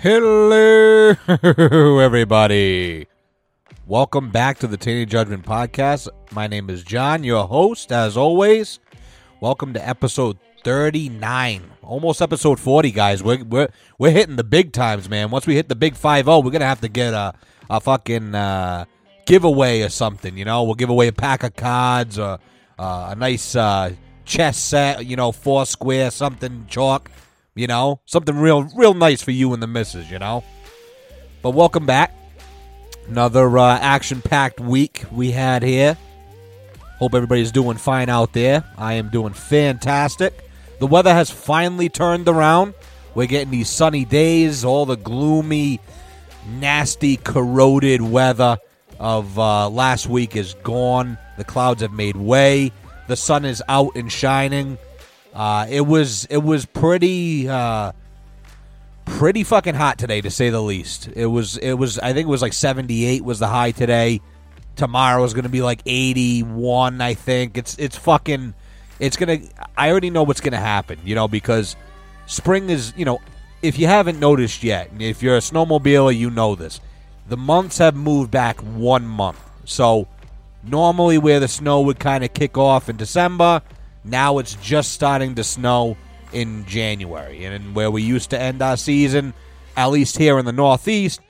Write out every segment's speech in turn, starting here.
Hello, everybody. Welcome back to the Tainted Judgment Podcast. My name is John, your host, as always. Welcome to episode 39. Almost episode 40, guys. We're, we're, we're hitting the big times, man. Once we hit the big 5 0, we're going to have to get a, a fucking uh, giveaway or something, you know? We'll give away a pack of cards or uh, a nice uh, chess set, you know, four square, something chalk, you know? Something real, real nice for you and the missus, you know? But welcome back. Another uh, action packed week we had here. Hope everybody's doing fine out there. I am doing fantastic. The weather has finally turned around. We're getting these sunny days, all the gloomy, nasty, corroded weather of uh, last week is gone. The clouds have made way. The sun is out and shining. Uh, it was it was pretty uh, pretty fucking hot today to say the least. It was it was I think it was like 78 was the high today. Tomorrow is going to be like 81, I think. It's it's fucking it's going to I already know what's going to happen, you know, because spring is, you know, if you haven't noticed yet, if you're a snowmobiler, you know this. The months have moved back 1 month. So normally where the snow would kind of kick off in December, now it's just starting to snow in January. And where we used to end our season, at least here in the Northeast,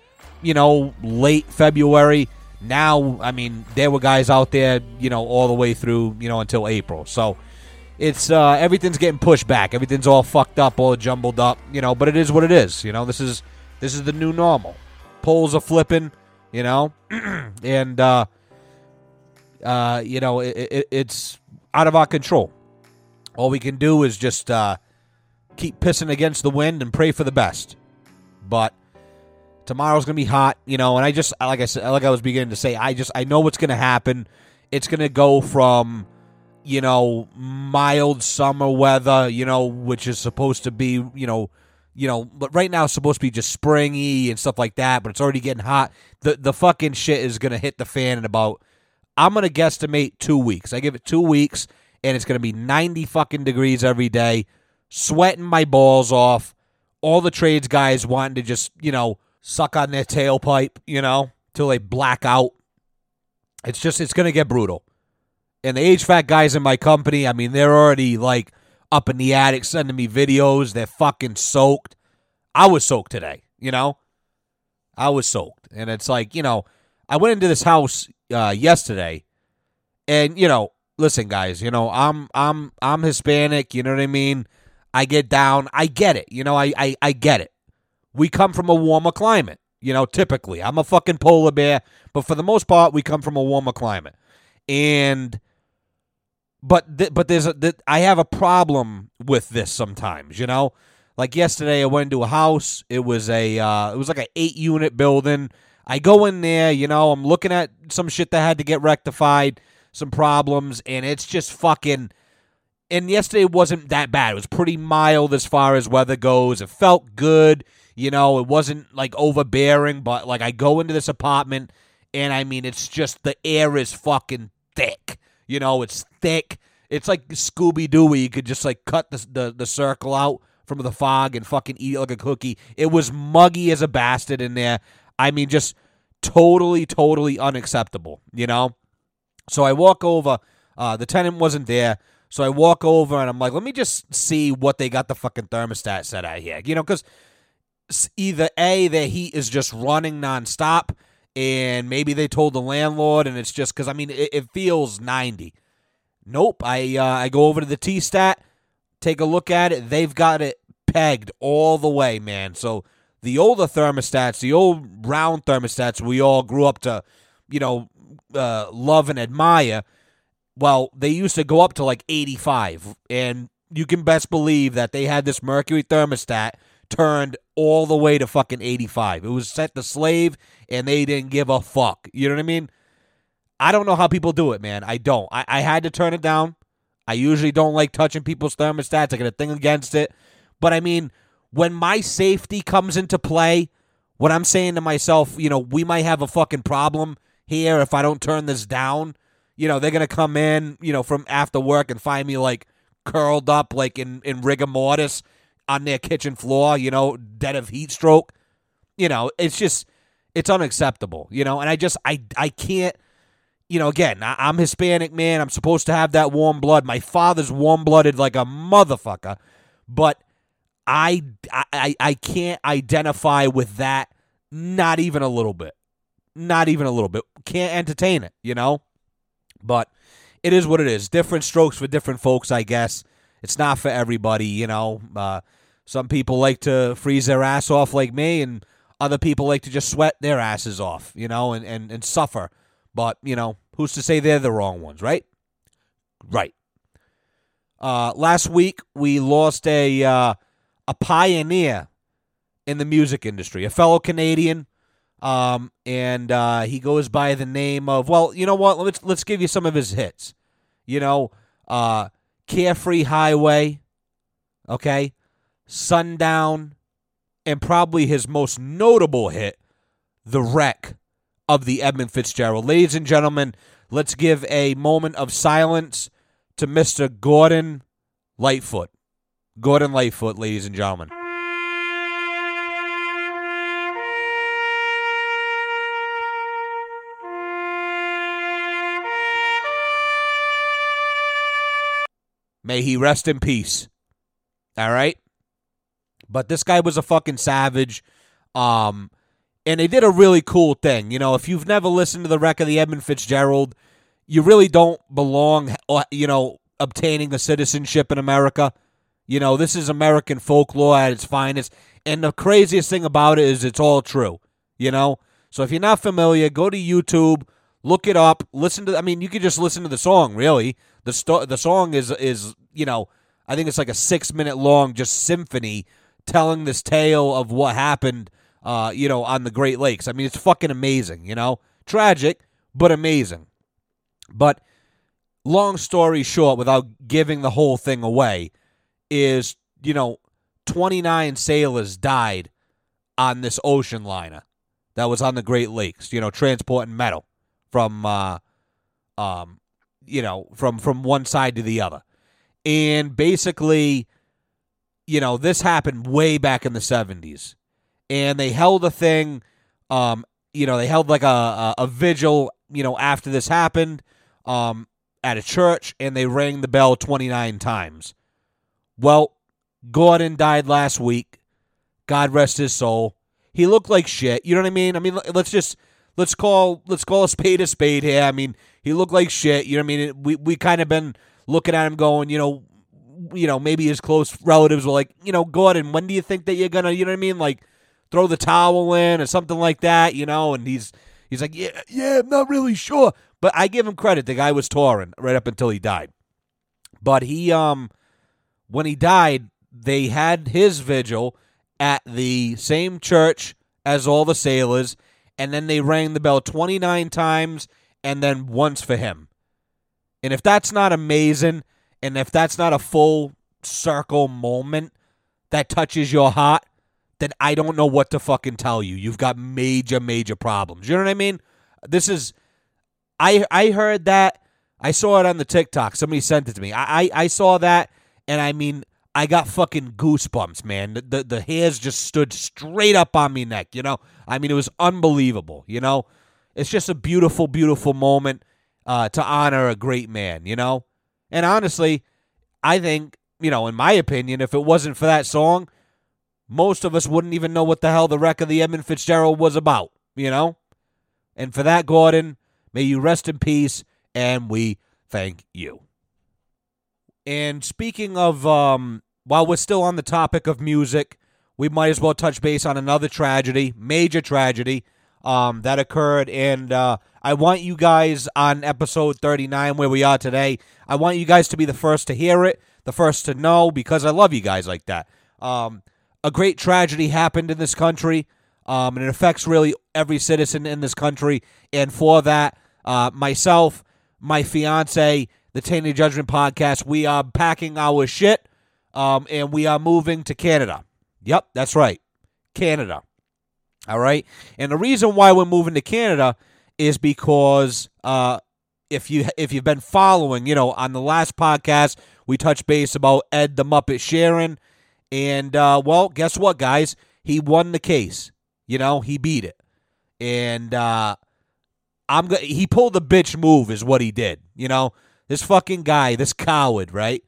you know, late February. Now, I mean, there were guys out there, you know, all the way through, you know, until April. So it's uh, everything's getting pushed back. Everything's all fucked up, all jumbled up, you know. But it is what it is. You know, this is this is the new normal. Poles are flipping, you know, and uh, uh, you know, it, it, it's out of our control. All we can do is just uh, keep pissing against the wind and pray for the best. But tomorrow's gonna be hot, you know, and I just like I said, like I was beginning to say, I just I know what's gonna happen. It's gonna go from you know mild summer weather, you know, which is supposed to be you know you know, but right now it's supposed to be just springy and stuff like that, but it's already getting hot. The the fucking shit is gonna hit the fan in about I'm gonna guesstimate two weeks. I give it two weeks, and it's gonna be 90 fucking degrees every day, sweating my balls off. All the trades guys wanting to just you know suck on their tailpipe, you know, till they black out. It's just it's gonna get brutal. And the HVAC guys in my company, I mean, they're already like up in the attic sending me videos. They're fucking soaked. I was soaked today, you know? I was soaked. And it's like, you know, I went into this house uh, yesterday and, you know, listen guys, you know, I'm I'm I'm Hispanic, you know what I mean? I get down. I get it. You know, I I, I get it. We come from a warmer climate, you know, typically. I'm a fucking polar bear, but for the most part we come from a warmer climate. And but th- but there's a th- I have a problem with this sometimes, you know. Like yesterday, I went into a house. It was a uh, it was like an eight unit building. I go in there, you know, I'm looking at some shit that had to get rectified, some problems, and it's just fucking. And yesterday wasn't that bad. It was pretty mild as far as weather goes. It felt good, you know. It wasn't like overbearing, but like I go into this apartment, and I mean, it's just the air is fucking thick you know, it's thick. It's like Scooby Doo. where You could just like cut the, the the circle out from the fog and fucking eat like a cookie. It was muggy as a bastard in there. I mean, just totally, totally unacceptable. You know. So I walk over. Uh, the tenant wasn't there. So I walk over and I'm like, let me just see what they got the fucking thermostat set at here. You know, because either A, their heat is just running nonstop, and maybe they told the landlord, and it's just because I mean it, it, feels ninety. Nope. I uh, I go over to the T stat, take a look at it. They've got it pegged all the way, man. So the older thermostats, the old round thermostats, we all grew up to, you know, uh, love and admire. Well, they used to go up to like 85, and you can best believe that they had this mercury thermostat turned all the way to fucking 85. It was set to slave and they didn't give a fuck. You know what I mean? I don't know how people do it, man. I don't. I, I had to turn it down. I usually don't like touching people's thermostats. I got a thing against it. But I mean, when my safety comes into play, what I'm saying to myself, you know, we might have a fucking problem here if I don't turn this down. You know, they're gonna come in, you know, from after work and find me like curled up like in, in rigor mortis on their kitchen floor, you know, dead of heat stroke. you know, it's just it's unacceptable, you know, and I just I I can't you know, again, I, I'm Hispanic man. I'm supposed to have that warm blood. My father's warm blooded like a motherfucker, but I, I I can't identify with that not even a little bit. Not even a little bit. Can't entertain it, you know? But it is what it is. Different strokes for different folks, I guess. It's not for everybody, you know. Uh, some people like to freeze their ass off like me, and other people like to just sweat their asses off, you know, and, and, and suffer. But, you know, who's to say they're the wrong ones, right? Right. Uh, last week, we lost a, uh, a pioneer in the music industry, a fellow Canadian. Um, and uh, he goes by the name of well, you know what? Let's let's give you some of his hits. You know, uh, Carefree Highway, okay, Sundown, and probably his most notable hit, The Wreck of the Edmund Fitzgerald. Ladies and gentlemen, let's give a moment of silence to Mr. Gordon Lightfoot. Gordon Lightfoot, ladies and gentlemen. May he rest in peace. All right? But this guy was a fucking savage. Um, and they did a really cool thing. You know, if you've never listened to the wreck of the Edmund Fitzgerald, you really don't belong, you know, obtaining the citizenship in America. You know, this is American folklore at its finest. And the craziest thing about it is it's all true. You know? So if you're not familiar, go to YouTube, look it up, listen to I mean, you could just listen to the song, really. The sto- the song is is, you know, I think it's like a 6 minute long just symphony telling this tale of what happened uh, you know, on the Great Lakes. I mean, it's fucking amazing, you know? Tragic, but amazing. But long story short, without giving the whole thing away, is, you know, 29 sailors died on this ocean liner that was on the Great Lakes, you know, transporting metal from uh um you know, from from one side to the other. And basically, you know, this happened way back in the 70s. And they held a thing um you know, they held like a a, a vigil, you know, after this happened um at a church and they rang the bell 29 times. Well, Gordon died last week. God rest his soul. He looked like shit. You know what I mean? I mean, let's just let's call let's call a spade a spade here. I mean, he looked like shit. You know what I mean? We we kind of been looking at him going, you know, you know, maybe his close relatives were like, you know, Gordon, when do you think that you're gonna, you know what I mean, like throw the towel in or something like that, you know? And he's he's like, yeah, yeah, I'm not really sure, but I give him credit. The guy was touring right up until he died. But he um when he died, they had his vigil at the same church as all the sailors, and then they rang the bell 29 times and then once for him. And if that's not amazing, and if that's not a full circle moment that touches your heart, then I don't know what to fucking tell you. You've got major, major problems. You know what I mean? This is I I heard that. I saw it on the TikTok. Somebody sent it to me. I I, I saw that and I mean I got fucking goosebumps, man. The, the, the hairs just stood straight up on me neck, you know? I mean, it was unbelievable, you know? It's just a beautiful, beautiful moment uh, to honor a great man, you know? And honestly, I think, you know, in my opinion, if it wasn't for that song, most of us wouldn't even know what the hell the wreck of the Edmund Fitzgerald was about, you know? And for that, Gordon, may you rest in peace, and we thank you. And speaking of um, while we're still on the topic of music, we might as well touch base on another tragedy, major tragedy, um, that occurred. And uh, I want you guys on episode 39, where we are today, I want you guys to be the first to hear it, the first to know, because I love you guys like that. Um, a great tragedy happened in this country, um, and it affects really every citizen in this country. And for that, uh, myself, my fiance, the Tainted Judgment podcast, we are packing our shit um, and we are moving to Canada. Yep, that's right, Canada. All right, and the reason why we're moving to Canada is because uh, if you if you've been following, you know, on the last podcast we touched base about Ed the Muppet Sheeran, and uh, well, guess what, guys? He won the case. You know, he beat it. And uh I'm go- he pulled the bitch move is what he did. You know, this fucking guy, this coward, right?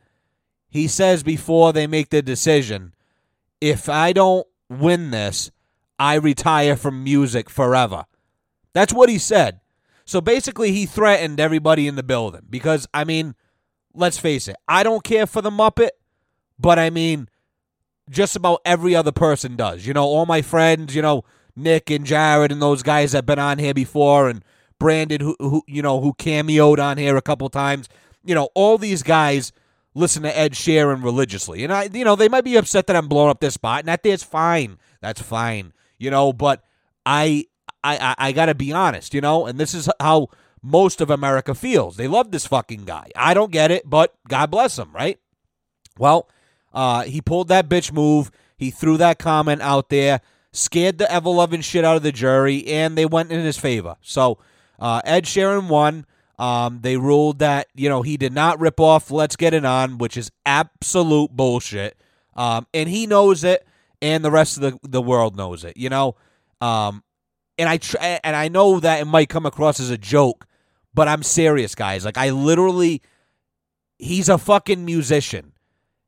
He says before they make the decision, if I don't win this, I retire from music forever. That's what he said. So basically, he threatened everybody in the building because, I mean, let's face it, I don't care for the Muppet, but I mean, just about every other person does. You know, all my friends, you know, Nick and Jared and those guys that have been on here before, and Brandon, who, who you know, who cameoed on here a couple times. You know, all these guys listen to Ed Sheeran religiously, and I, you know, they might be upset that I'm blowing up this spot, and that is fine. That's fine. You know, but I, I, I, I got to be honest. You know, and this is how most of America feels. They love this fucking guy. I don't get it, but God bless him, right? Well, uh, he pulled that bitch move. He threw that comment out there, scared the ever loving shit out of the jury, and they went in his favor. So uh, Ed Sheeran won. Um, they ruled that you know he did not rip off "Let's Get It On," which is absolute bullshit, um, and he knows it, and the rest of the the world knows it. You know, um, and I tr- and I know that it might come across as a joke, but I'm serious, guys. Like I literally, he's a fucking musician.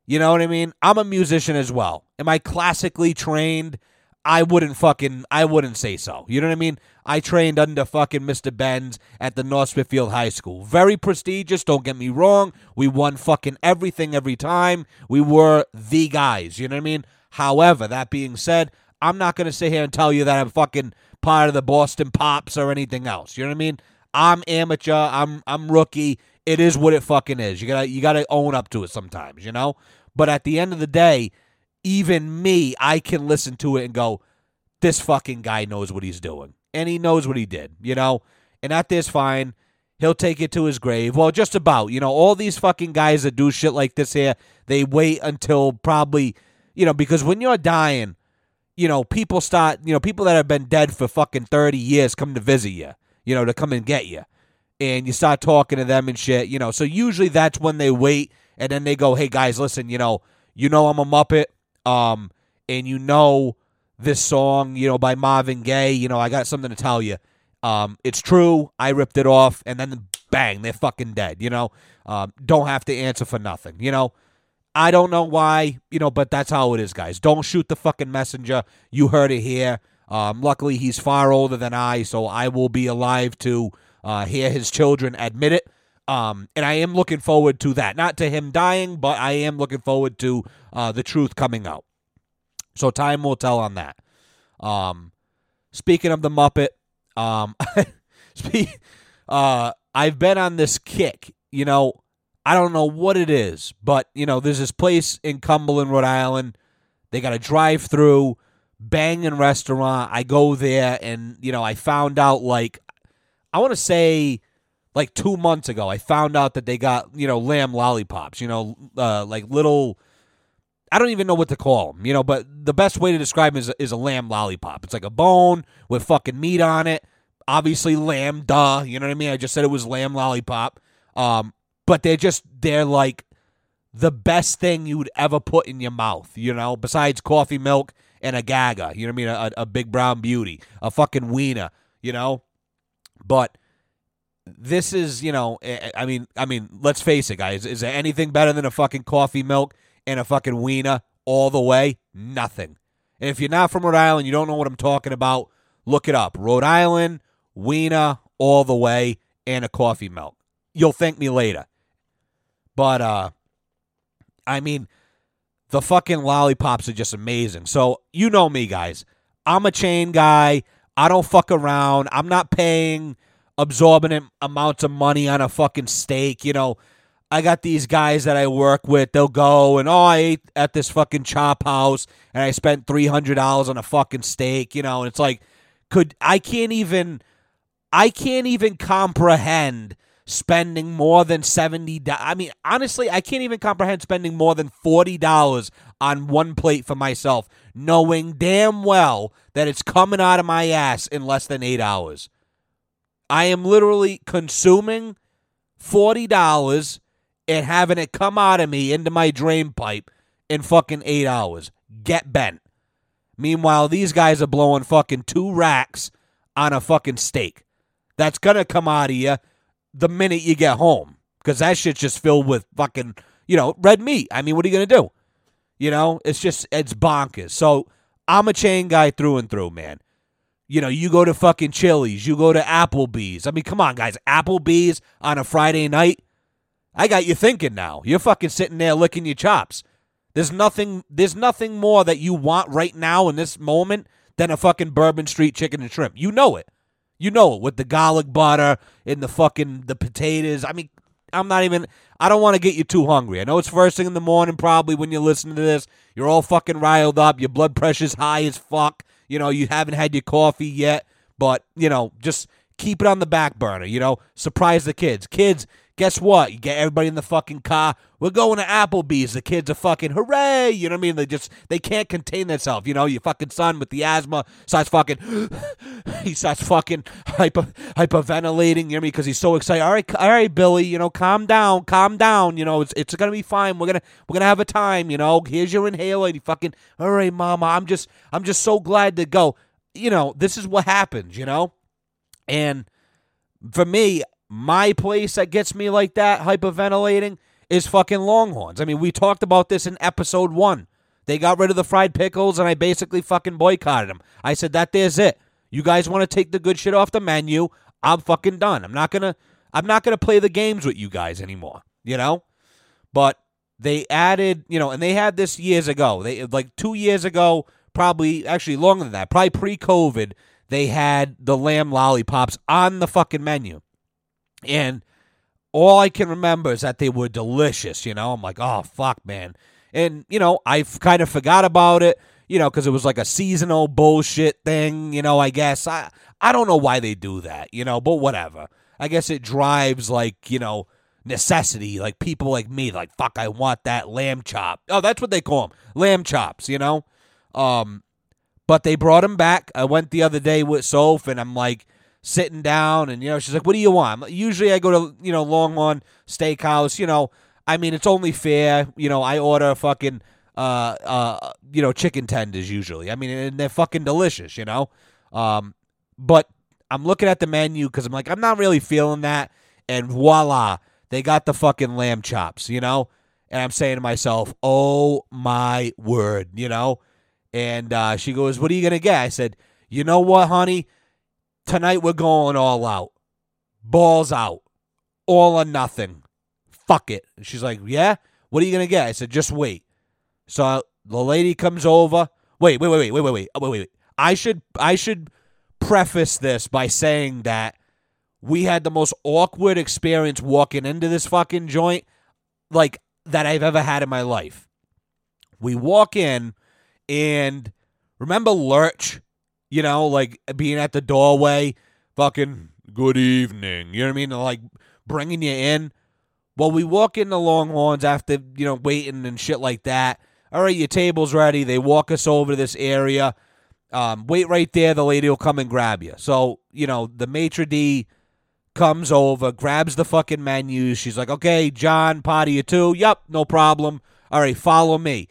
You know what I mean? I'm a musician as well. Am I classically trained? I wouldn't fucking I wouldn't say so. You know what I mean? I trained under fucking Mr. Benz at the North Smithfield High School. Very prestigious, don't get me wrong. We won fucking everything every time. We were the guys, you know what I mean? However, that being said, I'm not going to sit here and tell you that I'm fucking part of the Boston Pops or anything else. You know what I mean? I'm amateur, I'm I'm rookie. It is what it fucking is. You got to you got to own up to it sometimes, you know? But at the end of the day, even me, I can listen to it and go, this fucking guy knows what he's doing. And he knows what he did, you know? And at this fine. He'll take it to his grave. Well, just about. You know, all these fucking guys that do shit like this here, they wait until probably, you know, because when you're dying, you know, people start, you know, people that have been dead for fucking 30 years come to visit you, you know, to come and get you. And you start talking to them and shit, you know. So usually that's when they wait and then they go, "Hey guys, listen, you know, you know I'm a Muppet um, and you know this song, you know, by Marvin Gaye, you know, I got something to tell you. Um, it's true. I ripped it off, and then bang, they're fucking dead. You know, um, don't have to answer for nothing. You know, I don't know why. You know, but that's how it is, guys. Don't shoot the fucking messenger. You heard it here. Um, luckily, he's far older than I, so I will be alive to uh, hear his children admit it. Um, and I am looking forward to that. Not to him dying, but I am looking forward to uh, the truth coming out. So time will tell on that. Um, speaking of the Muppet, um, uh, I've been on this kick. You know, I don't know what it is, but you know, there's this place in Cumberland, Rhode Island. They got a drive-through banging restaurant. I go there, and you know, I found out like I want to say like two months ago, I found out that they got you know lamb lollipops. You know, uh, like little. I don't even know what to call them, you know, but the best way to describe them is, is a lamb lollipop. It's like a bone with fucking meat on it. Obviously, lamb, duh. You know what I mean? I just said it was lamb lollipop. Um, but they're just, they're like the best thing you would ever put in your mouth, you know, besides coffee milk and a gaga. You know what I mean? A, a big brown beauty, a fucking wiener, you know? But this is, you know, eh, eh, I mean, I mean, let's face it, guys. Is there anything better than a fucking coffee milk and a fucking wiener all the way? Nothing. And if you're not from Rhode Island, you don't know what I'm talking about. Look it up. Rhode Island wiener all the way and a coffee milk. You'll thank me later. But uh, I mean, the fucking lollipops are just amazing. So you know me, guys. I'm a chain guy. I don't fuck around. I'm not paying absorbent amounts of money on a fucking steak. You know, I got these guys that I work with. They'll go and oh, I ate at this fucking chop house and I spent three hundred dollars on a fucking steak. You know, and it's like, could I can't even, I can't even comprehend spending more than seventy. I mean, honestly, I can't even comprehend spending more than forty dollars on one plate for myself, knowing damn well that it's coming out of my ass in less than eight hours. I am literally consuming $40 and having it come out of me into my drain pipe in fucking eight hours. Get bent. Meanwhile, these guys are blowing fucking two racks on a fucking steak. That's gonna come out of you the minute you get home because that shit's just filled with fucking you know red meat. I mean, what are you gonna do? You know, it's just it's bonkers. So I'm a chain guy through and through, man. You know, you go to fucking Chili's, you go to Applebee's. I mean, come on, guys, Applebee's on a Friday night. I got you thinking now. You're fucking sitting there licking your chops. There's nothing there's nothing more that you want right now in this moment than a fucking Bourbon Street chicken and shrimp. You know it. You know it with the garlic butter and the fucking the potatoes. I mean, I'm not even I don't want to get you too hungry. I know it's first thing in the morning probably when you're listening to this. You're all fucking riled up, your blood pressure's high as fuck. You know, you haven't had your coffee yet, but you know, just keep it on the back burner, you know? Surprise the kids. Kids, guess what? You get everybody in the fucking car. We're going to Applebee's. The kids are fucking hooray. You know what I mean? They just they can't contain themselves. You know, your fucking son with the asthma starts fucking he starts fucking hyper hyperventilating, you know what I mean? Because he's so excited. All right, all right, Billy, you know, calm down, calm down. You know, it's it's gonna be fine. We're gonna we're gonna have a time, you know. Here's your inhaler. And you fucking all right, mama. I'm just I'm just so glad to go. You know, this is what happens, you know? And for me, my place that gets me like that, hyperventilating, is fucking Longhorns. I mean, we talked about this in episode one. They got rid of the fried pickles, and I basically fucking boycotted them. I said that there's it. You guys want to take the good shit off the menu? I'm fucking done. I'm not gonna. I'm not gonna play the games with you guys anymore. You know. But they added, you know, and they had this years ago. They like two years ago, probably actually longer than that, probably pre-COVID. They had the lamb lollipops on the fucking menu. And all I can remember is that they were delicious. You know, I'm like, oh fuck, man. And you know, I kind of forgot about it. You know, because it was like a seasonal bullshit thing. You know, I guess I I don't know why they do that. You know, but whatever. I guess it drives like you know necessity. Like people like me, like fuck, I want that lamb chop. Oh, that's what they call them, lamb chops. You know, um, but they brought them back. I went the other day with Soph, and I'm like, sitting down and you know she's like what do you want? Usually i go to you know longhorn steakhouse you know i mean it's only fair you know i order fucking uh uh you know chicken tenders usually. I mean and they're fucking delicious you know? Um but i'm looking at the menu because i'm like i'm not really feeling that. And voila they got the fucking lamb chops you know? And i'm saying to myself oh my word you know? And uh, she goes what are you gonna get? I said you know what honey Tonight we're going all out. Balls out. All or nothing. Fuck it. And she's like, Yeah? What are you going to get? I said, Just wait. So the lady comes over. Wait, wait, wait, wait, wait, wait, wait, wait, wait. I should I should preface this by saying that we had the most awkward experience walking into this fucking joint like that I've ever had in my life. We walk in and remember Lurch you know, like being at the doorway, fucking good evening. You know what I mean? Like bringing you in. Well, we walk in the Longhorns after, you know, waiting and shit like that. All right, your table's ready. They walk us over to this area. Um, wait right there. The lady will come and grab you. So, you know, the maitre d' comes over, grabs the fucking menus. She's like, okay, John, pot of you too. Yep, no problem. All right, follow me.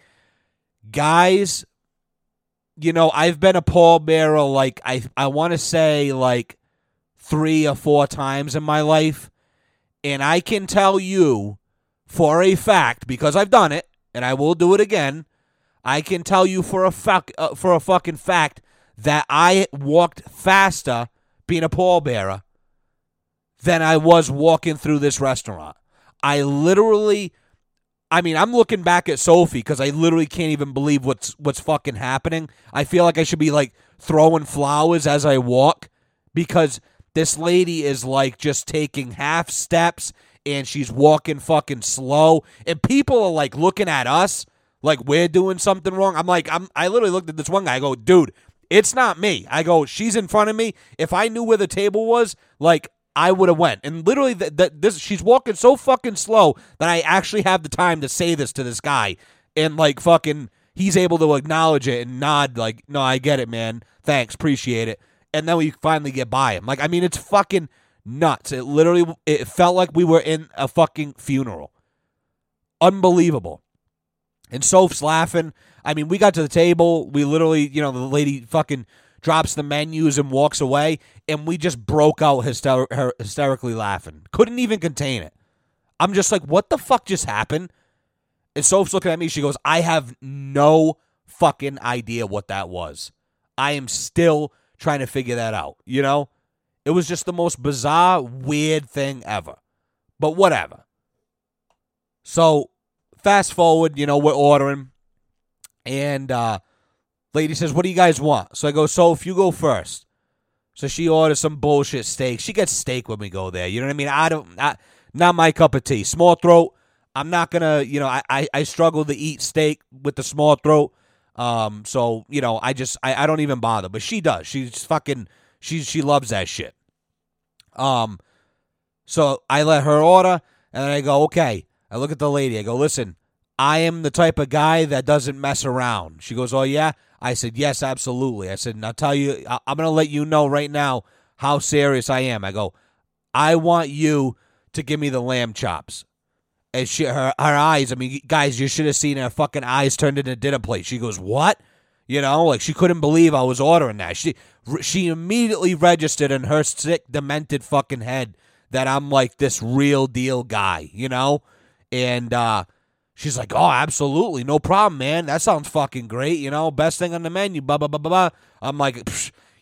Guys, you know, I've been a pallbearer like I I want to say like three or four times in my life, and I can tell you for a fact because I've done it and I will do it again. I can tell you for a fuck uh, for a fucking fact that I walked faster being a pallbearer than I was walking through this restaurant. I literally I mean, I'm looking back at Sophie because I literally can't even believe what's what's fucking happening. I feel like I should be like throwing flowers as I walk because this lady is like just taking half steps and she's walking fucking slow and people are like looking at us like we're doing something wrong. I'm like I'm I literally looked at this one guy I go, "Dude, it's not me." I go, "She's in front of me. If I knew where the table was, like I would have went. And literally, that th- this she's walking so fucking slow that I actually have the time to say this to this guy, and like fucking, he's able to acknowledge it and nod like, "No, I get it, man. Thanks, appreciate it." And then we finally get by him. Like, I mean, it's fucking nuts. It literally, it felt like we were in a fucking funeral. Unbelievable. And Soph's laughing. I mean, we got to the table. We literally, you know, the lady fucking drops the menus and walks away, and we just broke out hyster- hysterically laughing. Couldn't even contain it. I'm just like, what the fuck just happened? And Soph's looking at me. She goes, I have no fucking idea what that was. I am still trying to figure that out. You know, it was just the most bizarre, weird thing ever. But whatever. So fast forward, you know, we're ordering, and uh, lady says, "What do you guys want?" So I go, "So if you go first." So she orders some bullshit steak. She gets steak when we go there. You know what I mean? I don't, not my cup of tea. Small throat. I'm not gonna, you know, I, I, I struggle to eat steak with the small throat. Um, so you know, I just, I, I don't even bother. But she does. She's fucking, she, she loves that shit. Um, so I let her order, and I go, okay. I look at the lady. I go, listen, I am the type of guy that doesn't mess around. She goes, oh yeah. I said, yes, absolutely. I said, and I'll tell you, I'm going to let you know right now how serious I am. I go, I want you to give me the lamb chops. And she, her, her eyes, I mean, guys, you should have seen her fucking eyes turned into dinner plate. She goes, what? You know, like she couldn't believe I was ordering that. She, she immediately registered in her sick, demented fucking head that I'm like this real deal guy, you know? And uh, she's like, oh, absolutely. No problem, man. That sounds fucking great. You know, best thing on the menu. Blah, blah, blah, blah, blah. I'm like,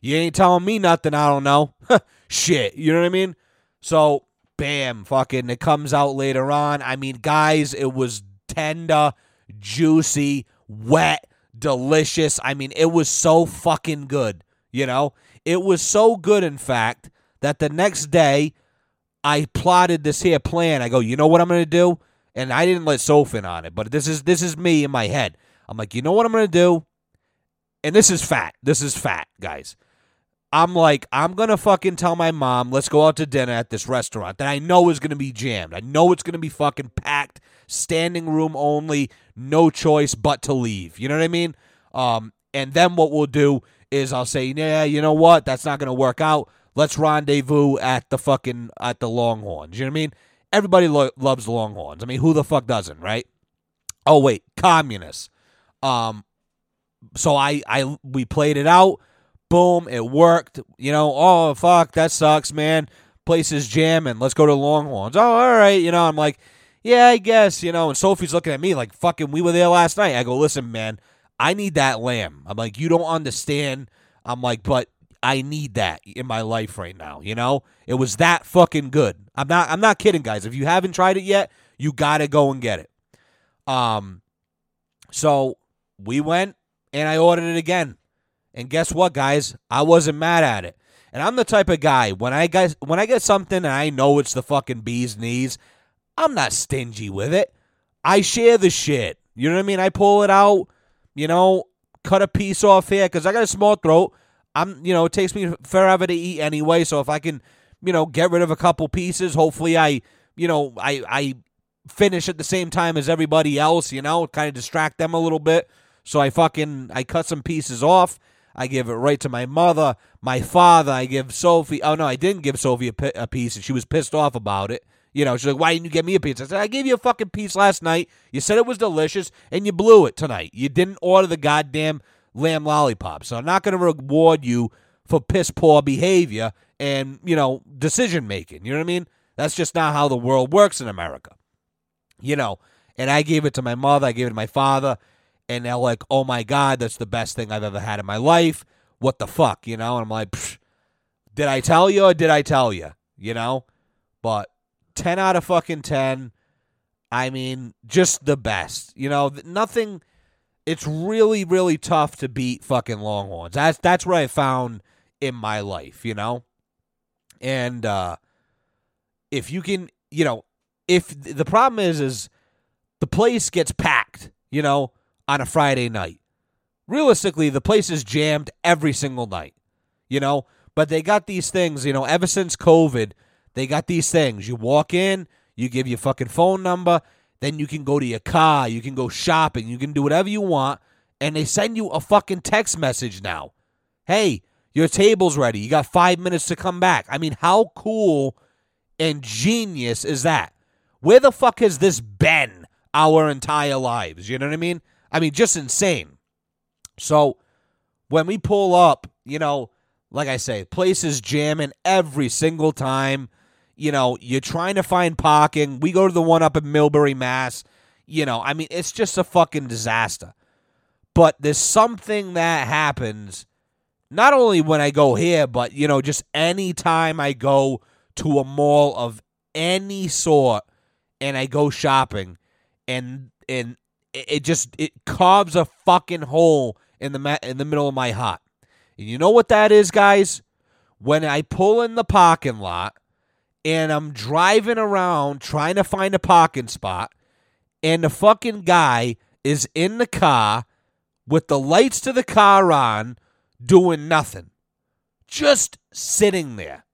you ain't telling me nothing I don't know. Shit. You know what I mean? So, bam, fucking, it comes out later on. I mean, guys, it was tender, juicy, wet, delicious. I mean, it was so fucking good. You know, it was so good, in fact, that the next day I plotted this here plan. I go, you know what I'm to do? And I didn't let Sophin on it, but this is this is me in my head. I'm like, you know what I'm gonna do? And this is fat. This is fat, guys. I'm like, I'm gonna fucking tell my mom, let's go out to dinner at this restaurant that I know is gonna be jammed. I know it's gonna be fucking packed, standing room only, no choice but to leave. You know what I mean? Um, and then what we'll do is I'll say, yeah, you know what? That's not gonna work out. Let's rendezvous at the fucking at the Longhorns. You know what I mean? Everybody lo- loves Longhorns. I mean, who the fuck doesn't, right? Oh wait, communists. Um, so I I we played it out. Boom, it worked. You know, oh fuck, that sucks, man. Place is jamming. Let's go to Longhorns. Oh, all right. You know, I'm like, yeah, I guess. You know, and Sophie's looking at me like, fucking, we were there last night. I go, listen, man, I need that lamb. I'm like, you don't understand. I'm like, but I need that in my life right now, you know? It was that fucking good. I'm not I'm not kidding, guys. If you haven't tried it yet, you got to go and get it. Um so we went and I ordered it again. And guess what, guys? I wasn't mad at it. And I'm the type of guy when I get when I get something and I know it's the fucking bee's knees, I'm not stingy with it. I share the shit. You know what I mean? I pull it out, you know, cut a piece off here because I got a small throat. I'm, you know, it takes me forever to eat anyway. So if I can, you know, get rid of a couple pieces, hopefully I, you know, I I finish at the same time as everybody else. You know, kind of distract them a little bit. So I fucking I cut some pieces off. I give it right to my mother, my father. I give Sophie. Oh no, I didn't give Sophie a, a piece, and she was pissed off about it. You know, she's like, "Why didn't you get me a piece?" I said, "I gave you a fucking piece last night. You said it was delicious, and you blew it tonight. You didn't order the goddamn lamb lollipop. So I'm not going to reward you for piss poor behavior and, you know, decision making. You know what I mean? That's just not how the world works in America. You know, and I gave it to my mother, I gave it to my father, and they're like, oh my God, that's the best thing I've ever had in my life. What the fuck, you know? And I'm like, did I tell you or did I tell you? You know? But 10 out of fucking 10. I mean, just the best. You know, nothing it's really really tough to beat fucking Longhorns. That's that's what I found in my life, you know. And uh if you can, you know, if the problem is is the place gets packed, you know, on a Friday night. Realistically, the place is jammed every single night, you know, but they got these things, you know, ever since COVID, they got these things. You walk in, you give your fucking phone number, then you can go to your car, you can go shopping, you can do whatever you want, and they send you a fucking text message now. Hey, your table's ready. You got five minutes to come back. I mean, how cool and genius is that? Where the fuck has this been our entire lives? You know what I mean? I mean, just insane. So when we pull up, you know, like I say, places jamming every single time. You know, you're trying to find parking. We go to the one up in Millbury, Mass. You know, I mean, it's just a fucking disaster. But there's something that happens not only when I go here, but, you know, just any time I go to a mall of any sort and I go shopping and and it just it carves a fucking hole in the in the middle of my heart. And you know what that is, guys? When I pull in the parking lot and I'm driving around trying to find a parking spot and the fucking guy is in the car with the lights to the car on doing nothing. Just sitting there.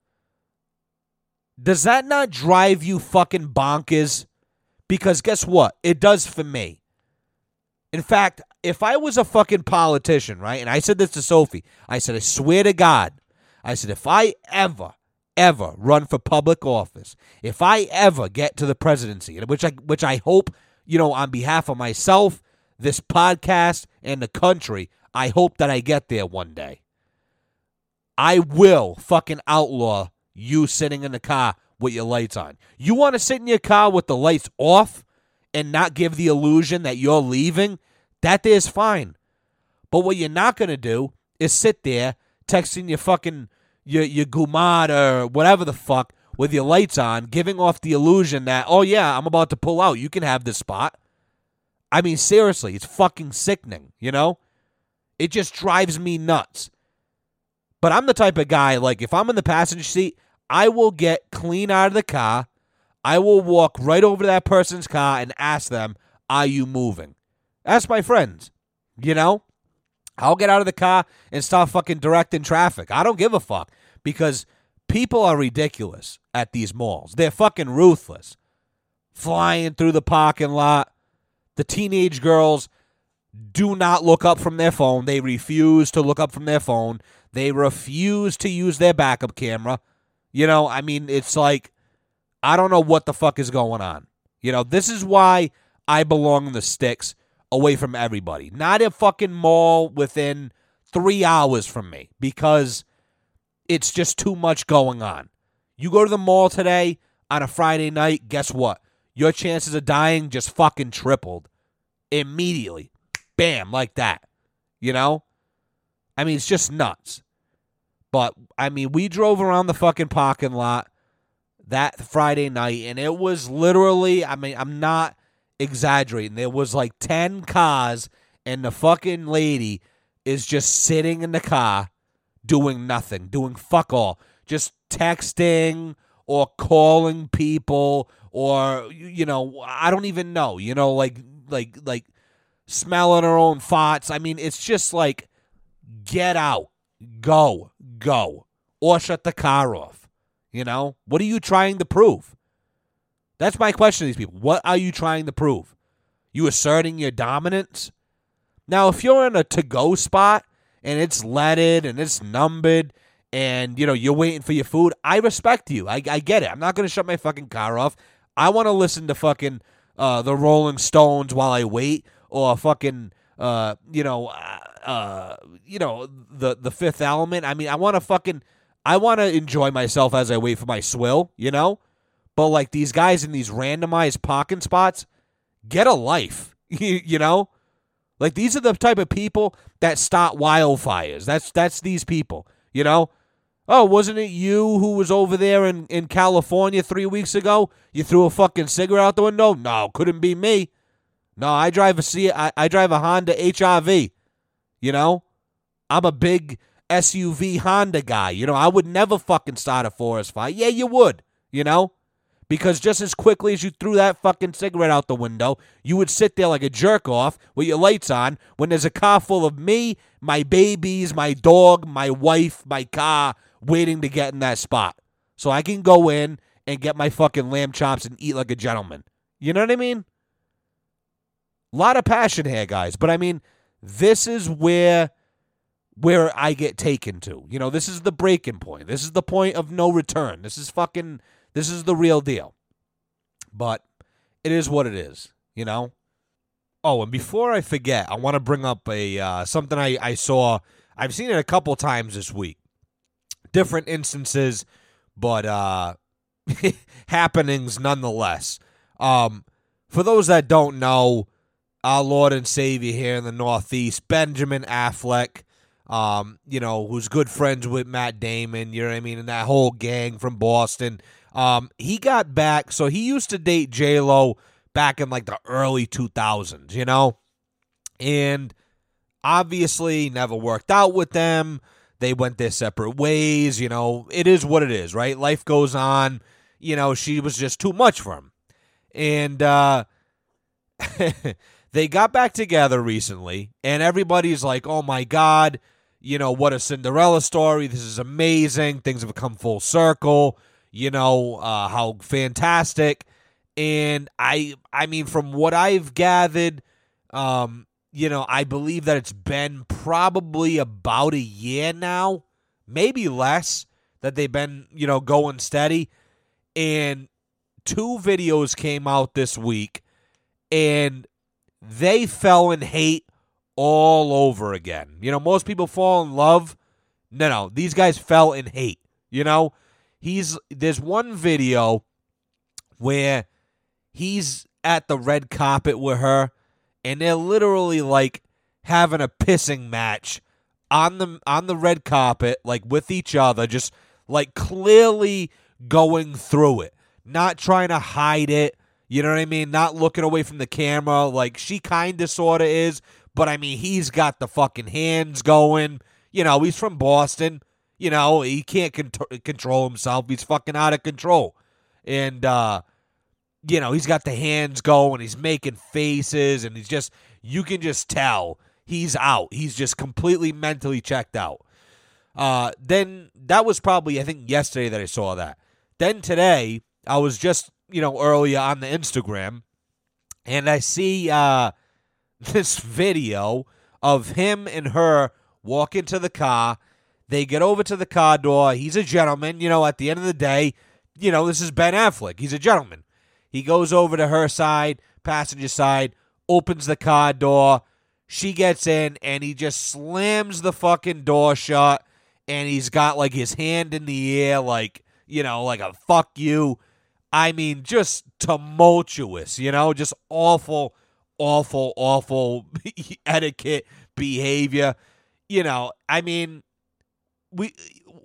Does that not drive you fucking bonkers? Because guess what? It does for me. In fact, if I was a fucking politician, right, and I said this to Sophie, I said, I swear to God, I said, if I ever, ever run for public office, if I ever get to the presidency, which I, which I hope, you know, on behalf of myself, this podcast, and the country, I hope that I get there one day. I will fucking outlaw you sitting in the car with your lights on. You want to sit in your car with the lights off and not give the illusion that you're leaving? That is fine. But what you're not going to do is sit there texting your fucking your your gumad or whatever the fuck with your lights on, giving off the illusion that oh yeah, I'm about to pull out. You can have this spot. I mean seriously, it's fucking sickening, you know? It just drives me nuts. But I'm the type of guy like if I'm in the passenger seat, I will get clean out of the car. I will walk right over to that person's car and ask them, Are you moving? Ask my friends. You know? I'll get out of the car and start fucking directing traffic. I don't give a fuck because people are ridiculous at these malls. They're fucking ruthless. Flying through the parking lot. The teenage girls do not look up from their phone. They refuse to look up from their phone. They refuse to use their backup camera. You know, I mean, it's like, I don't know what the fuck is going on. You know, this is why I belong in the sticks away from everybody. Not a fucking mall within three hours from me because it's just too much going on. You go to the mall today on a Friday night, guess what? Your chances of dying just fucking tripled immediately. Bam, like that. You know? I mean, it's just nuts. But I mean, we drove around the fucking parking lot that Friday night, and it was literally, I mean, I'm not exaggerating. There was like 10 cars, and the fucking lady is just sitting in the car doing nothing, doing fuck all, just texting or calling people or you know, I don't even know, you know, like like like smelling her own farts. I mean, it's just like get out. Go go or shut the car off. You know, what are you trying to prove? That's my question to these people. What are you trying to prove? You asserting your dominance? Now, if you're in a to go spot and it's leaded and it's numbered and you know you're waiting for your food, I respect you. I, I get it. I'm not going to shut my fucking car off. I want to listen to fucking uh, the Rolling Stones while I wait, or fucking uh, you know, uh, uh, you know, the the Fifth Element. I mean, I want to fucking, I want to enjoy myself as I wait for my swill, you know. But like these guys in these randomized parking spots, get a life, you know. Like these are the type of people that start wildfires. That's that's these people, you know. Oh, wasn't it you who was over there in, in California three weeks ago? You threw a fucking cigarette out the window? No, couldn't be me. No, I drive a C. I, I drive a Honda HRV. You know, I'm a big SUV Honda guy. You know, I would never fucking start a forest fire. Yeah, you would. You know, because just as quickly as you threw that fucking cigarette out the window, you would sit there like a jerk off with your lights on when there's a car full of me, my babies, my dog, my wife, my car waiting to get in that spot. So I can go in and get my fucking lamb chops and eat like a gentleman. You know what I mean? A lot of passion here, guys. But I mean, this is where where I get taken to. You know, this is the breaking point. This is the point of no return. This is fucking this is the real deal. But it is what it is, you know? Oh, and before I forget, I want to bring up a uh, something I, I saw. I've seen it a couple times this week. Different instances, but uh, happenings nonetheless. Um, for those that don't know, our Lord and Savior here in the Northeast, Benjamin Affleck, um, you know, who's good friends with Matt Damon, you know what I mean, and that whole gang from Boston. Um, he got back, so he used to date J Lo back in like the early 2000s, you know, and obviously never worked out with them. They went their separate ways, you know. It is what it is, right? Life goes on. You know, she was just too much for him. And uh they got back together recently, and everybody's like, oh my God, you know, what a Cinderella story. This is amazing. Things have come full circle. You know, uh, how fantastic. And I, I mean, from what I've gathered, um, you know, I believe that it's been probably about a year now, maybe less, that they've been, you know, going steady. And two videos came out this week, and they fell in hate all over again. You know, most people fall in love. No, no, these guys fell in hate. You know, he's there's one video where he's at the red carpet with her, and they're literally like having a pissing match on the on the red carpet, like with each other, just like clearly going through it, not trying to hide it you know what I mean? Not looking away from the camera like she kind of sort of is, but I mean, he's got the fucking hands going. You know, he's from Boston. You know, he can't con- control himself. He's fucking out of control. And, uh, you know, he's got the hands going. He's making faces, and he's just, you can just tell he's out. He's just completely mentally checked out. Uh, then that was probably, I think, yesterday that I saw that. Then today, I was just you know, earlier on the Instagram, and I see uh, this video of him and her walk into the car. They get over to the car door. He's a gentleman. You know, at the end of the day, you know, this is Ben Affleck. He's a gentleman. He goes over to her side, passenger side, opens the car door. She gets in, and he just slams the fucking door shut. And he's got like his hand in the air, like, you know, like a fuck you. I mean, just tumultuous, you know, just awful, awful, awful etiquette behavior. You know, I mean, we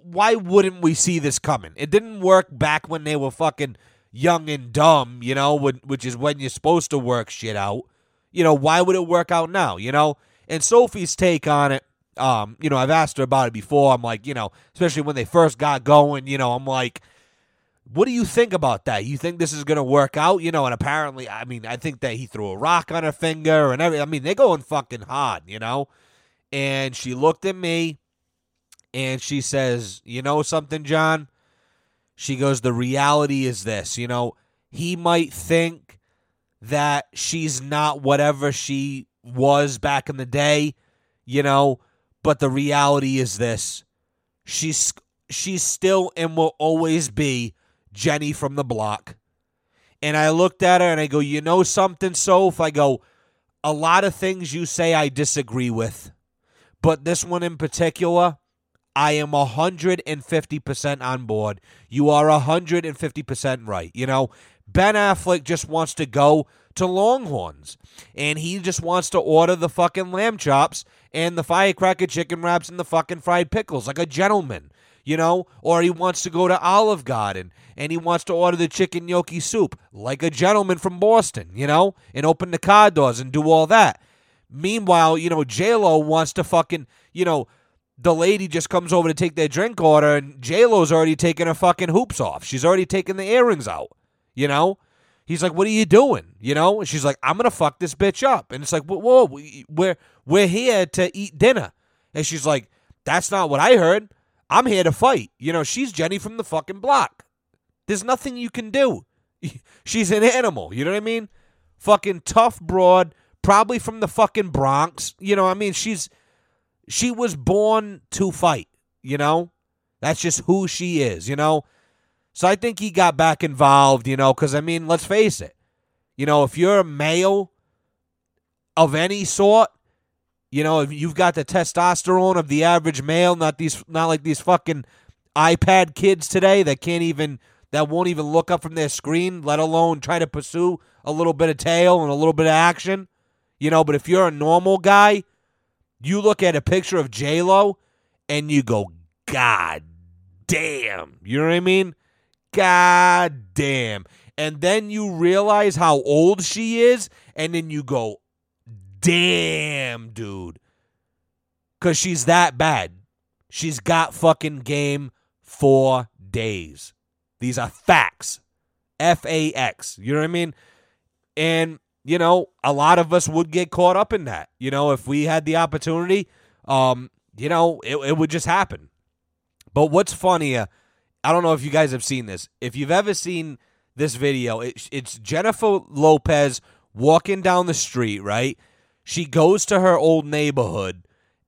why wouldn't we see this coming? It didn't work back when they were fucking young and dumb, you know, which is when you're supposed to work shit out. You know, why would it work out now, you know? And Sophie's take on it, um, you know, I've asked her about it before. I'm like, you know, especially when they first got going, you know, I'm like, what do you think about that? You think this is going to work out? You know, and apparently, I mean, I think that he threw a rock on her finger and everything. I mean, they're going fucking hard, you know? And she looked at me and she says, You know something, John? She goes, The reality is this, you know, he might think that she's not whatever she was back in the day, you know, but the reality is this. She's she's still and will always be Jenny from the block. And I looked at her and I go, You know something, Soph? I go, A lot of things you say I disagree with. But this one in particular, I am 150% on board. You are 150% right. You know, Ben Affleck just wants to go to Longhorns and he just wants to order the fucking lamb chops and the firecracker chicken wraps and the fucking fried pickles like a gentleman you know, or he wants to go to Olive Garden and he wants to order the chicken gnocchi soup like a gentleman from Boston, you know, and open the car doors and do all that. Meanwhile, you know, Lo wants to fucking, you know, the lady just comes over to take their drink order and Lo's already taking her fucking hoops off. She's already taken the earrings out, you know? He's like, "What are you doing?" You know, and she's like, "I'm gonna fuck this bitch up." And it's like, "Whoa, whoa we're we're here to eat dinner," and she's like, "That's not what I heard. I'm here to fight. You know, she's Jenny from the fucking block. There's nothing you can do. She's an animal. You know what I mean? Fucking tough broad, probably from the fucking Bronx. You know, I mean, she's she was born to fight. You know, that's just who she is. You know, so I think he got back involved. You know, because I mean, let's face it. You know, if you're a male, of any sort, you know, if you've got the testosterone of the average male, not these not like these fucking iPad kids today that can't even that won't even look up from their screen, let alone try to pursue a little bit of tail and a little bit of action. You know, but if you're a normal guy, you look at a picture of J Lo and you go, God damn. You know what I mean? God damn. And then you realize how old she is, and then you go, damn, dude. Because she's that bad. She's got fucking game for days. These are facts. F A X. You know what I mean? And, you know, a lot of us would get caught up in that. You know, if we had the opportunity, um, you know, it, it would just happen. But what's funnier, I don't know if you guys have seen this. If you've ever seen this video, it, it's Jennifer Lopez walking down the street, right? She goes to her old neighborhood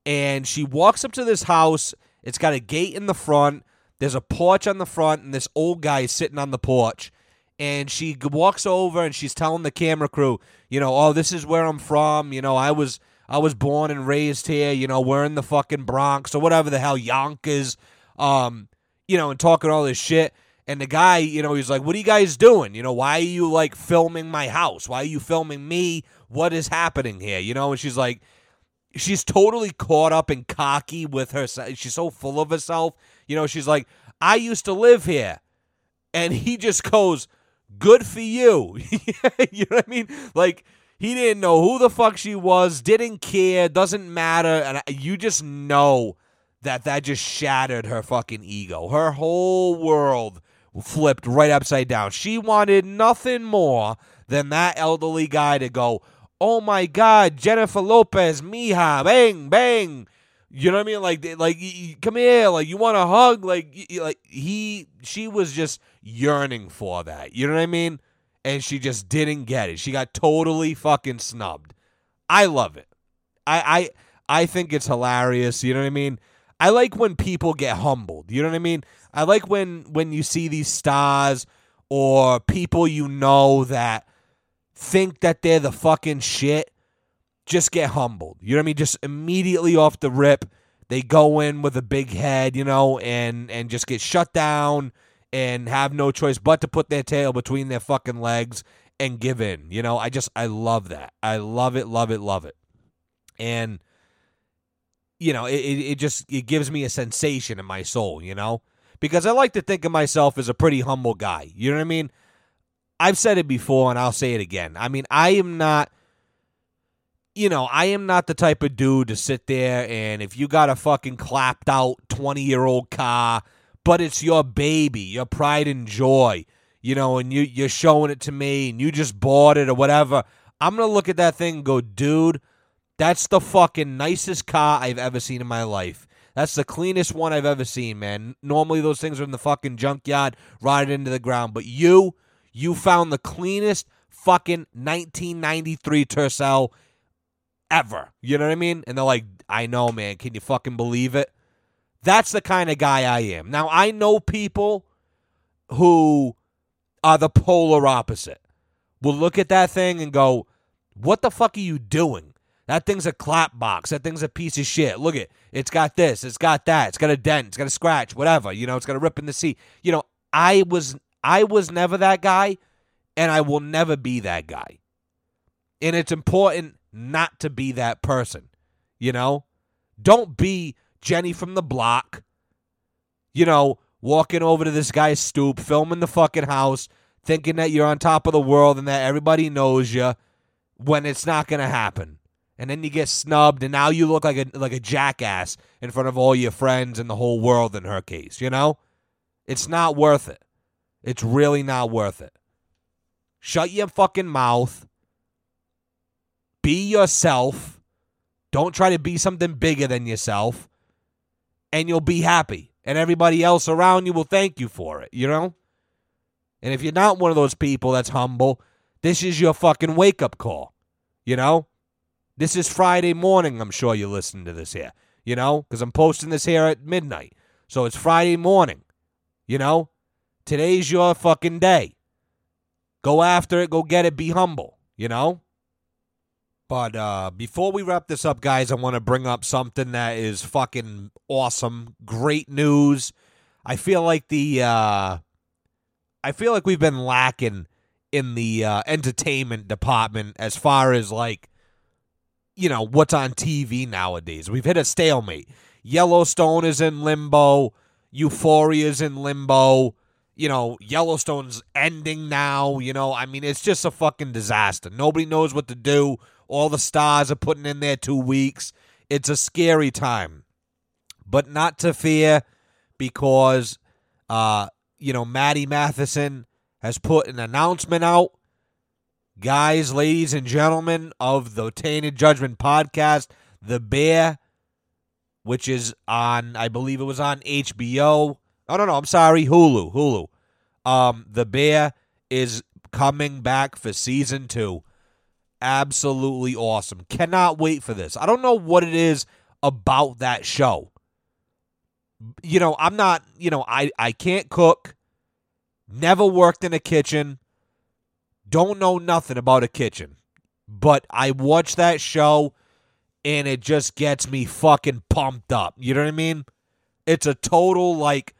and she walks up to this house. It's got a gate in the front. There's a porch on the front, and this old guy is sitting on the porch. And she walks over and she's telling the camera crew, you know, oh, this is where I'm from. You know, I was I was born and raised here. You know, we're in the fucking Bronx or whatever the hell Yonkers. Um, you know, and talking all this shit. And the guy, you know, he's like, "What are you guys doing? You know, why are you like filming my house? Why are you filming me? What is happening here?" You know, and she's like, she's totally caught up and cocky with herself. She's so full of herself. You know, she's like, "I used to live here," and he just goes, "Good for you." you know what I mean? Like he didn't know who the fuck she was, didn't care, doesn't matter, and you just know that that just shattered her fucking ego. Her whole world flipped right upside down. She wanted nothing more than that elderly guy to go, "Oh my God, Jennifer Lopez, mija, bang, bang." You know what I mean? Like, like, come here, like, you want a hug? Like, like he, she was just yearning for that. You know what I mean? And she just didn't get it. She got totally fucking snubbed. I love it. I, I, I think it's hilarious. You know what I mean? I like when people get humbled. You know what I mean? I like when when you see these stars or people you know that think that they're the fucking shit just get humbled. You know what I mean? Just immediately off the rip, they go in with a big head, you know, and and just get shut down and have no choice but to put their tail between their fucking legs and give in. You know, I just I love that. I love it, love it, love it. And you know, it, it just it gives me a sensation in my soul, you know? Because I like to think of myself as a pretty humble guy. You know what I mean? I've said it before and I'll say it again. I mean, I am not you know, I am not the type of dude to sit there and if you got a fucking clapped out 20 year old car, but it's your baby, your pride and joy, you know, and you, you're showing it to me and you just bought it or whatever, I'm to look at that thing and go, dude, that's the fucking nicest car I've ever seen in my life. That's the cleanest one I've ever seen, man. Normally those things are in the fucking junkyard, rotted into the ground. But you, you found the cleanest fucking 1993 Tercel ever. You know what I mean? And they're like, I know, man. Can you fucking believe it? That's the kind of guy I am. Now, I know people who are the polar opposite. Will look at that thing and go, What the fuck are you doing? That thing's a clap box. That thing's a piece of shit. Look at it. it's got this, it's got that, it's got a dent, it's got a scratch, whatever. You know, it's got a rip in the seat. You know, I was I was never that guy, and I will never be that guy. And it's important not to be that person. You know? Don't be Jenny from the block, you know, walking over to this guy's stoop, filming the fucking house, thinking that you're on top of the world and that everybody knows you when it's not going to happen. And then you get snubbed, and now you look like a like a jackass in front of all your friends and the whole world. In her case, you know, it's not worth it. It's really not worth it. Shut your fucking mouth. Be yourself. Don't try to be something bigger than yourself. And you'll be happy. And everybody else around you will thank you for it, you know? And if you're not one of those people that's humble, this is your fucking wake up call, you know? This is Friday morning, I'm sure you listen to this here, you know? Because I'm posting this here at midnight. So it's Friday morning, you know? Today's your fucking day. Go after it, go get it, be humble, you know? But uh, before we wrap this up, guys, I want to bring up something that is fucking awesome. Great news. I feel like the uh, I feel like we've been lacking in the uh, entertainment department as far as like you know what's on TV nowadays. We've hit a stalemate. Yellowstone is in limbo. Euphoria is in limbo. You know, Yellowstone's ending now. You know, I mean, it's just a fucking disaster. Nobody knows what to do. All the stars are putting in their two weeks. It's a scary time, but not to fear because, uh, you know, Matty Matheson has put an announcement out. Guys, ladies, and gentlemen of the Tainted Judgment podcast, The Bear, which is on, I believe it was on HBO. Oh, no, no, I'm sorry, Hulu. Hulu. Um, The Bear is coming back for season two absolutely awesome. Cannot wait for this. I don't know what it is about that show. You know, I'm not, you know, I I can't cook. Never worked in a kitchen. Don't know nothing about a kitchen. But I watch that show and it just gets me fucking pumped up. You know what I mean? It's a total like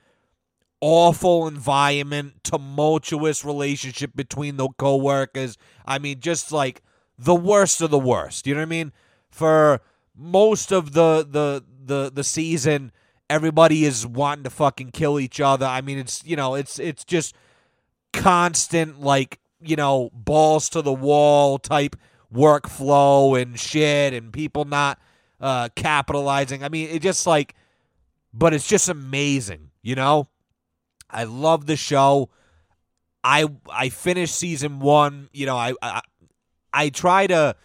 awful environment, tumultuous relationship between the coworkers. I mean, just like the worst of the worst. You know what I mean? For most of the the the the season, everybody is wanting to fucking kill each other. I mean, it's you know, it's it's just constant like you know balls to the wall type workflow and shit, and people not uh, capitalizing. I mean, it just like, but it's just amazing. You know, I love the show. I I finished season one. You know, I, I I try to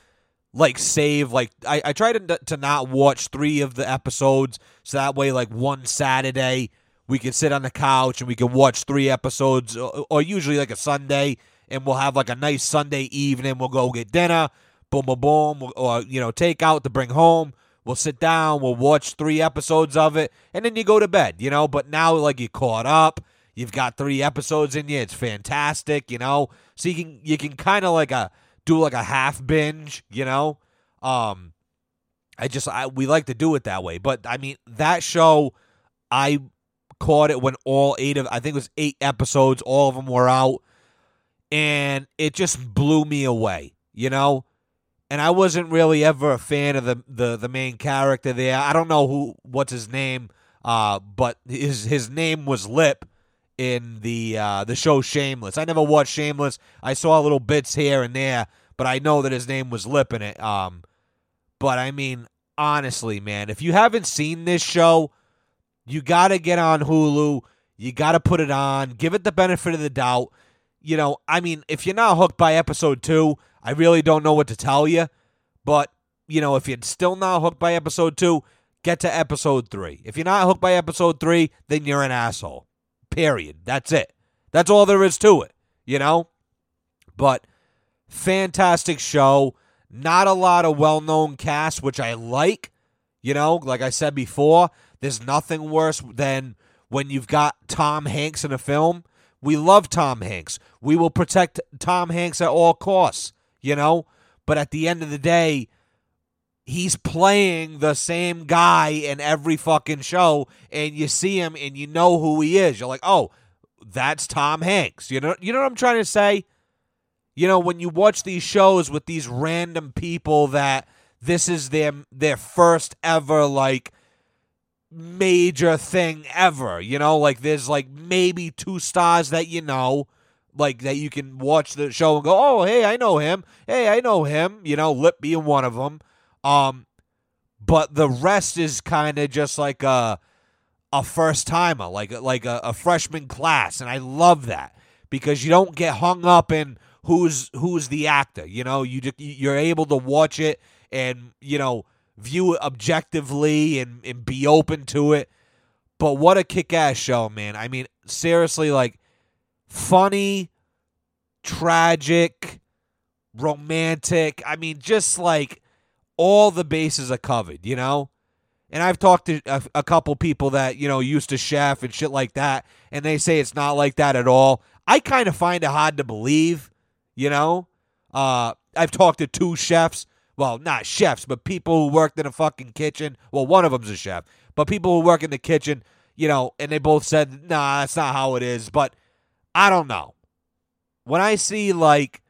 like save like I, I try to to not watch three of the episodes so that way like one Saturday we can sit on the couch and we can watch three episodes or, or usually like a Sunday and we'll have like a nice Sunday evening. We'll go get dinner boom boom boom or you know take out to bring home. We'll sit down we'll watch three episodes of it and then you go to bed you know? But now like you caught up you've got three episodes in you it's fantastic you know? So you can you can kind of like a do like a half binge, you know. Um I just I we like to do it that way. But I mean, that show I caught it when all 8 of I think it was 8 episodes, all of them were out and it just blew me away, you know? And I wasn't really ever a fan of the the the main character there. I don't know who what's his name, uh, but his his name was Lip in the uh, the show Shameless. I never watched Shameless. I saw little bits here and there, but I know that his name was Lip in it. Um, but I mean, honestly, man, if you haven't seen this show, you got to get on Hulu. You got to put it on. Give it the benefit of the doubt. You know, I mean, if you're not hooked by episode two, I really don't know what to tell you. But, you know, if you're still not hooked by episode two, get to episode three. If you're not hooked by episode three, then you're an asshole. Period. That's it. That's all there is to it, you know? But fantastic show. Not a lot of well known cast, which I like. You know, like I said before, there's nothing worse than when you've got Tom Hanks in a film. We love Tom Hanks. We will protect Tom Hanks at all costs, you know? But at the end of the day, he's playing the same guy in every fucking show and you see him and you know who he is. You're like, "Oh, that's Tom Hanks." You know you know what I'm trying to say? You know, when you watch these shows with these random people that this is their their first ever like major thing ever, you know, like there's like maybe two stars that you know like that you can watch the show and go, "Oh, hey, I know him. Hey, I know him." You know, Lip being one of them. Um, but the rest is kind of just like a a first timer, like like a, a freshman class, and I love that because you don't get hung up in who's who's the actor. You know, you you're able to watch it and you know view it objectively and and be open to it. But what a kick ass show, man! I mean, seriously, like funny, tragic, romantic. I mean, just like all the bases are covered, you know? And I've talked to a, a, couple people that, you know, used to chef and shit like that, and they say it's not like that at all. I kind of find it hard to believe, you know? Uh, I've talked to two chefs. well, not chefs, but people who worked in a fucking kitchen. Well, one of them's a chef, but people who work in the kitchen, you know, and they both said, nah, that's not how it is. But I don't know. When I see, like,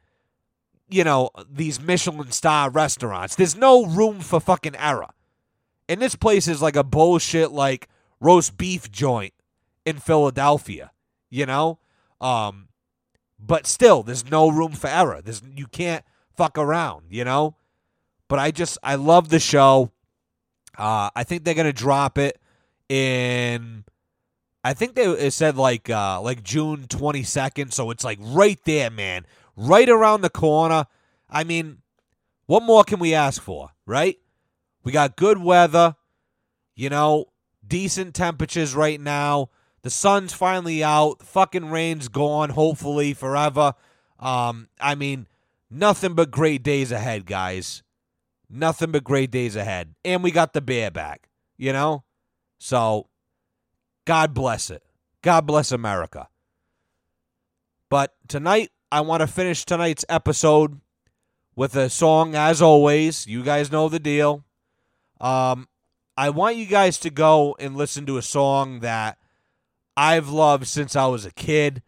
you know, these Michelin star restaurants, there's no room for fucking error. And this place is like a bullshit, like, roast beef joint in Philadelphia, you know? Um, but still, there's no room for error. There's you can't fuck around, you know? But I just I love the show. Uh, I think they're gonna drop it in I think they said like uh like June twenty second, so it's like right there, man. Right around the corner. I mean, what more can we ask for, right? We got good weather, you know, decent temperatures right now. The sun's finally out. Fucking rain's gone, hopefully, forever. Um, I mean, nothing but great days ahead, guys. Nothing but great days ahead. And we got the bear back, you know? So, God bless it. God bless America. But tonight, I want to finish tonight's episode with a song, as always. You guys know the deal. Um, I want you guys to go and listen to a song that I've loved since I was a kid.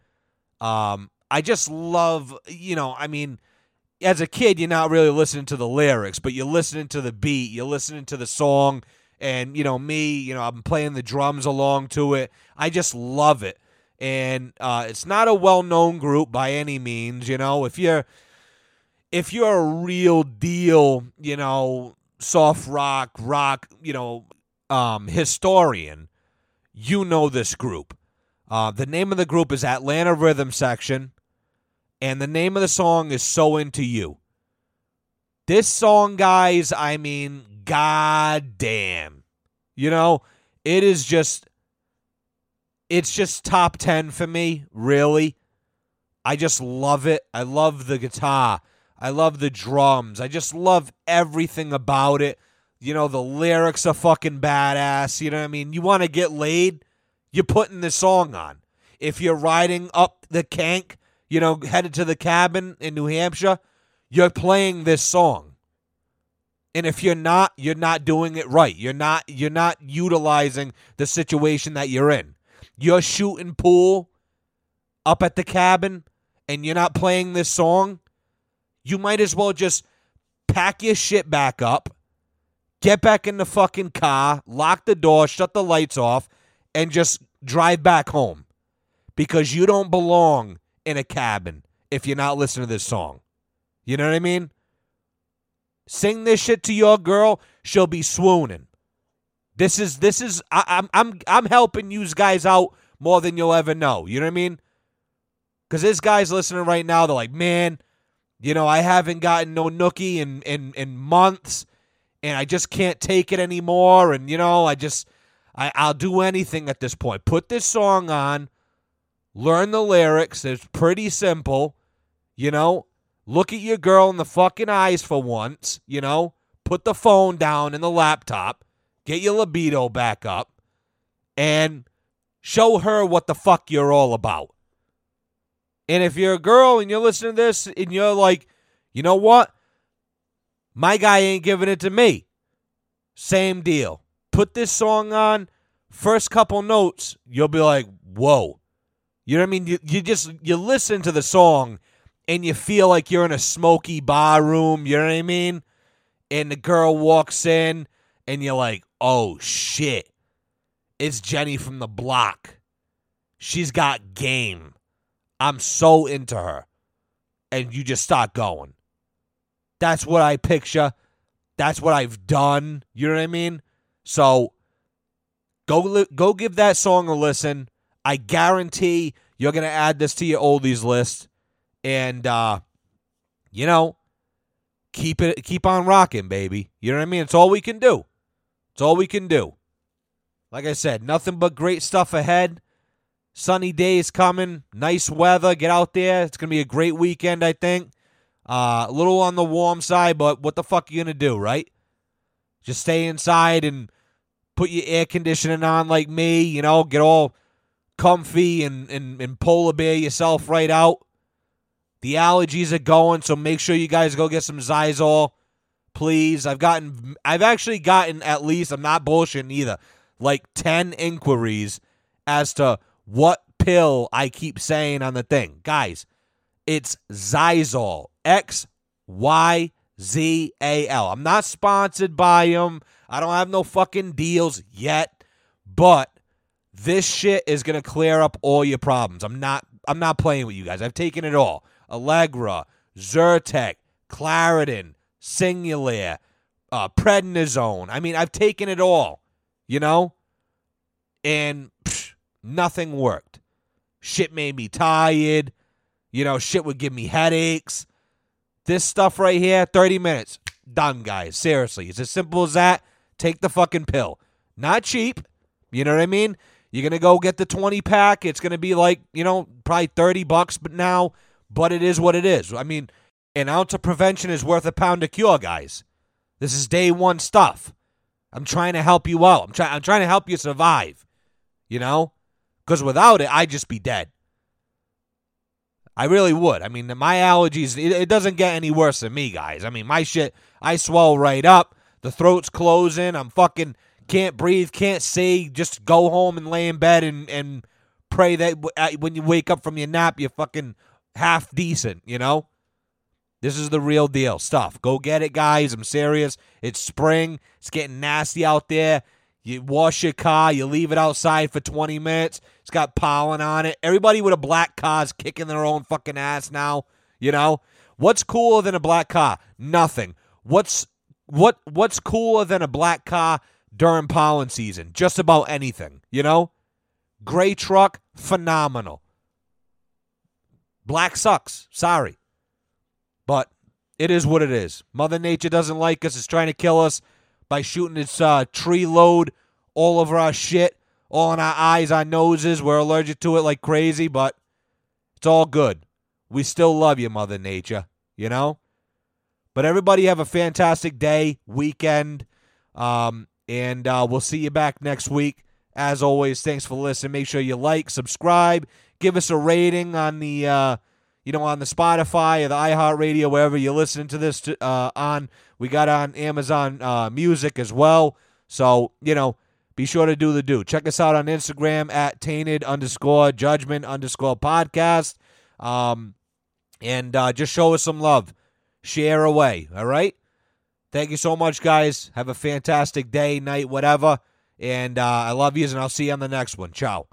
Um, I just love, you know, I mean, as a kid, you're not really listening to the lyrics, but you're listening to the beat, you're listening to the song, and, you know, me, you know, I'm playing the drums along to it. I just love it. And uh, it's not a well known group by any means, you know. If you're if you're a real deal, you know, soft rock, rock, you know, um, historian, you know this group. Uh, the name of the group is Atlanta Rhythm Section, and the name of the song is So Into You. This song, guys, I mean, goddamn. You know, it is just, it's just top 10 for me, really. I just love it. I love the guitar. I love the drums. I just love everything about it. You know, the lyrics are fucking badass. You know what I mean? You want to get laid? You're putting the song on. If you're riding up the Kanc, you know, headed to the cabin in New Hampshire, you're playing this song. And if you're not, you're not doing it right. You're not you're not utilizing the situation that you're in. You're shooting pool up at the cabin and you're not playing this song, you might as well just pack your shit back up, get back in the fucking car, lock the door, shut the lights off, and just drive back home because you don't belong in a cabin if you're not listening to this song. You know what I mean? Sing this shit to your girl, she'll be swooning. This is this is I, I'm I'm I'm helping you guys out more than you'll ever know. You know what I mean? Because this guy's listening right now. They're like, man, you know, I haven't gotten no nookie in in in months, and I just can't take it anymore. And you know, I just I, I'll do anything at this point. Put this song on, learn the lyrics. It's pretty simple. You know, look at your girl in the fucking eyes for once. You know, put the phone down in the laptop, get your libido back up, and show her what the fuck you're all about. And if you're a girl and you're listening to this and you're like, you know what? My guy ain't giving it to me. Same deal put this song on, first couple notes, you'll be like, whoa. You know what I mean? You, you just you listen to the song and you feel like you're in a smoky bar room, you know what I mean? And the girl walks in and you're like, oh shit. It's Jenny from the block. She's got game. I'm so into her. And you just start going. That's what I picture. That's what I've done. You know what I mean? So go go give that song a listen. I guarantee you're gonna add this to your oldies list, and uh, you know, keep it keep on rocking, baby. You know what I mean? It's all we can do. It's all we can do. Like I said, nothing but great stuff ahead. Sunny days coming, nice weather. Get out there. It's gonna be a great weekend, I think. Uh, a little on the warm side, but what the fuck are you gonna do, right? Just stay inside and put your air conditioning on like me, you know, get all comfy and, and, and polar bear yourself right out. The allergies are going, so make sure you guys go get some Xyzal. please. I've gotten, I've actually gotten at least, I'm not bullshitting either, like 10 inquiries as to what pill I keep saying on the thing. Guys, it's Xyzal. X Y Z A L. I'm not sponsored by them. I don't have no fucking deals yet, but this shit is going to clear up all your problems. I'm not I'm not playing with you guys. I've taken it all. Allegra, Zyrtec, Claritin, Singulair, uh, Prednisone. I mean, I've taken it all, you know? And psh, nothing worked. Shit made me tired. You know, shit would give me headaches. This stuff right here, 30 minutes. Done, guys. Seriously. It's as simple as that. Take the fucking pill. Not cheap. You know what I mean? You're going to go get the 20 pack. It's going to be like, you know, probably 30 bucks but now, but it is what it is. I mean, an ounce of prevention is worth a pound of cure, guys. This is day one stuff. I'm trying to help you out. I'm trying I'm trying to help you survive. You know? Cuz without it, I'd just be dead. I really would. I mean, my allergies, it, it, doesn't get any worse than me, guys. I mean, my shit, I swell right up. The throat's closing. I'm fucking can't breathe, can't see. Just go home and lay in bed and, and pray that when you wake up from your nap, you're fucking half decent, you know? This is the real deal stuff. Go get it, guys. I'm serious. It's spring. It's getting nasty out there. You wash your car, you leave it outside for 20 minutes. It's got pollen on it. Everybody with a black car is kicking their own fucking ass now. You know what's cooler than a black car? Nothing. What's what what's cooler than a black car during pollen season? Just about anything. You know, gray truck, phenomenal. Black sucks. Sorry, but it is what it is. Mother Nature doesn't like us. It's trying to kill us by shooting its uh, tree load all over our shit, all in our eyes, our noses. We're allergic to it like crazy, but it's all good. We still love you, Mother Nature, you know? But everybody have a fantastic day, weekend, um, and uh, we'll see you back next week. As always, thanks for listening. Make sure you like, subscribe, give us a rating on the. Uh, you know, on the Spotify or the iHeartRadio, wherever you're listening to this to, uh, on. We got on Amazon uh, Music as well. So, you know, be sure to do the do. Check us out on Instagram at tainted underscore judgment underscore podcast. Um, and uh, just show us some love. Share away. All right. Thank you so much, guys. Have a fantastic day, night, whatever. And uh, I love you, and I'll see you on the next one. Ciao.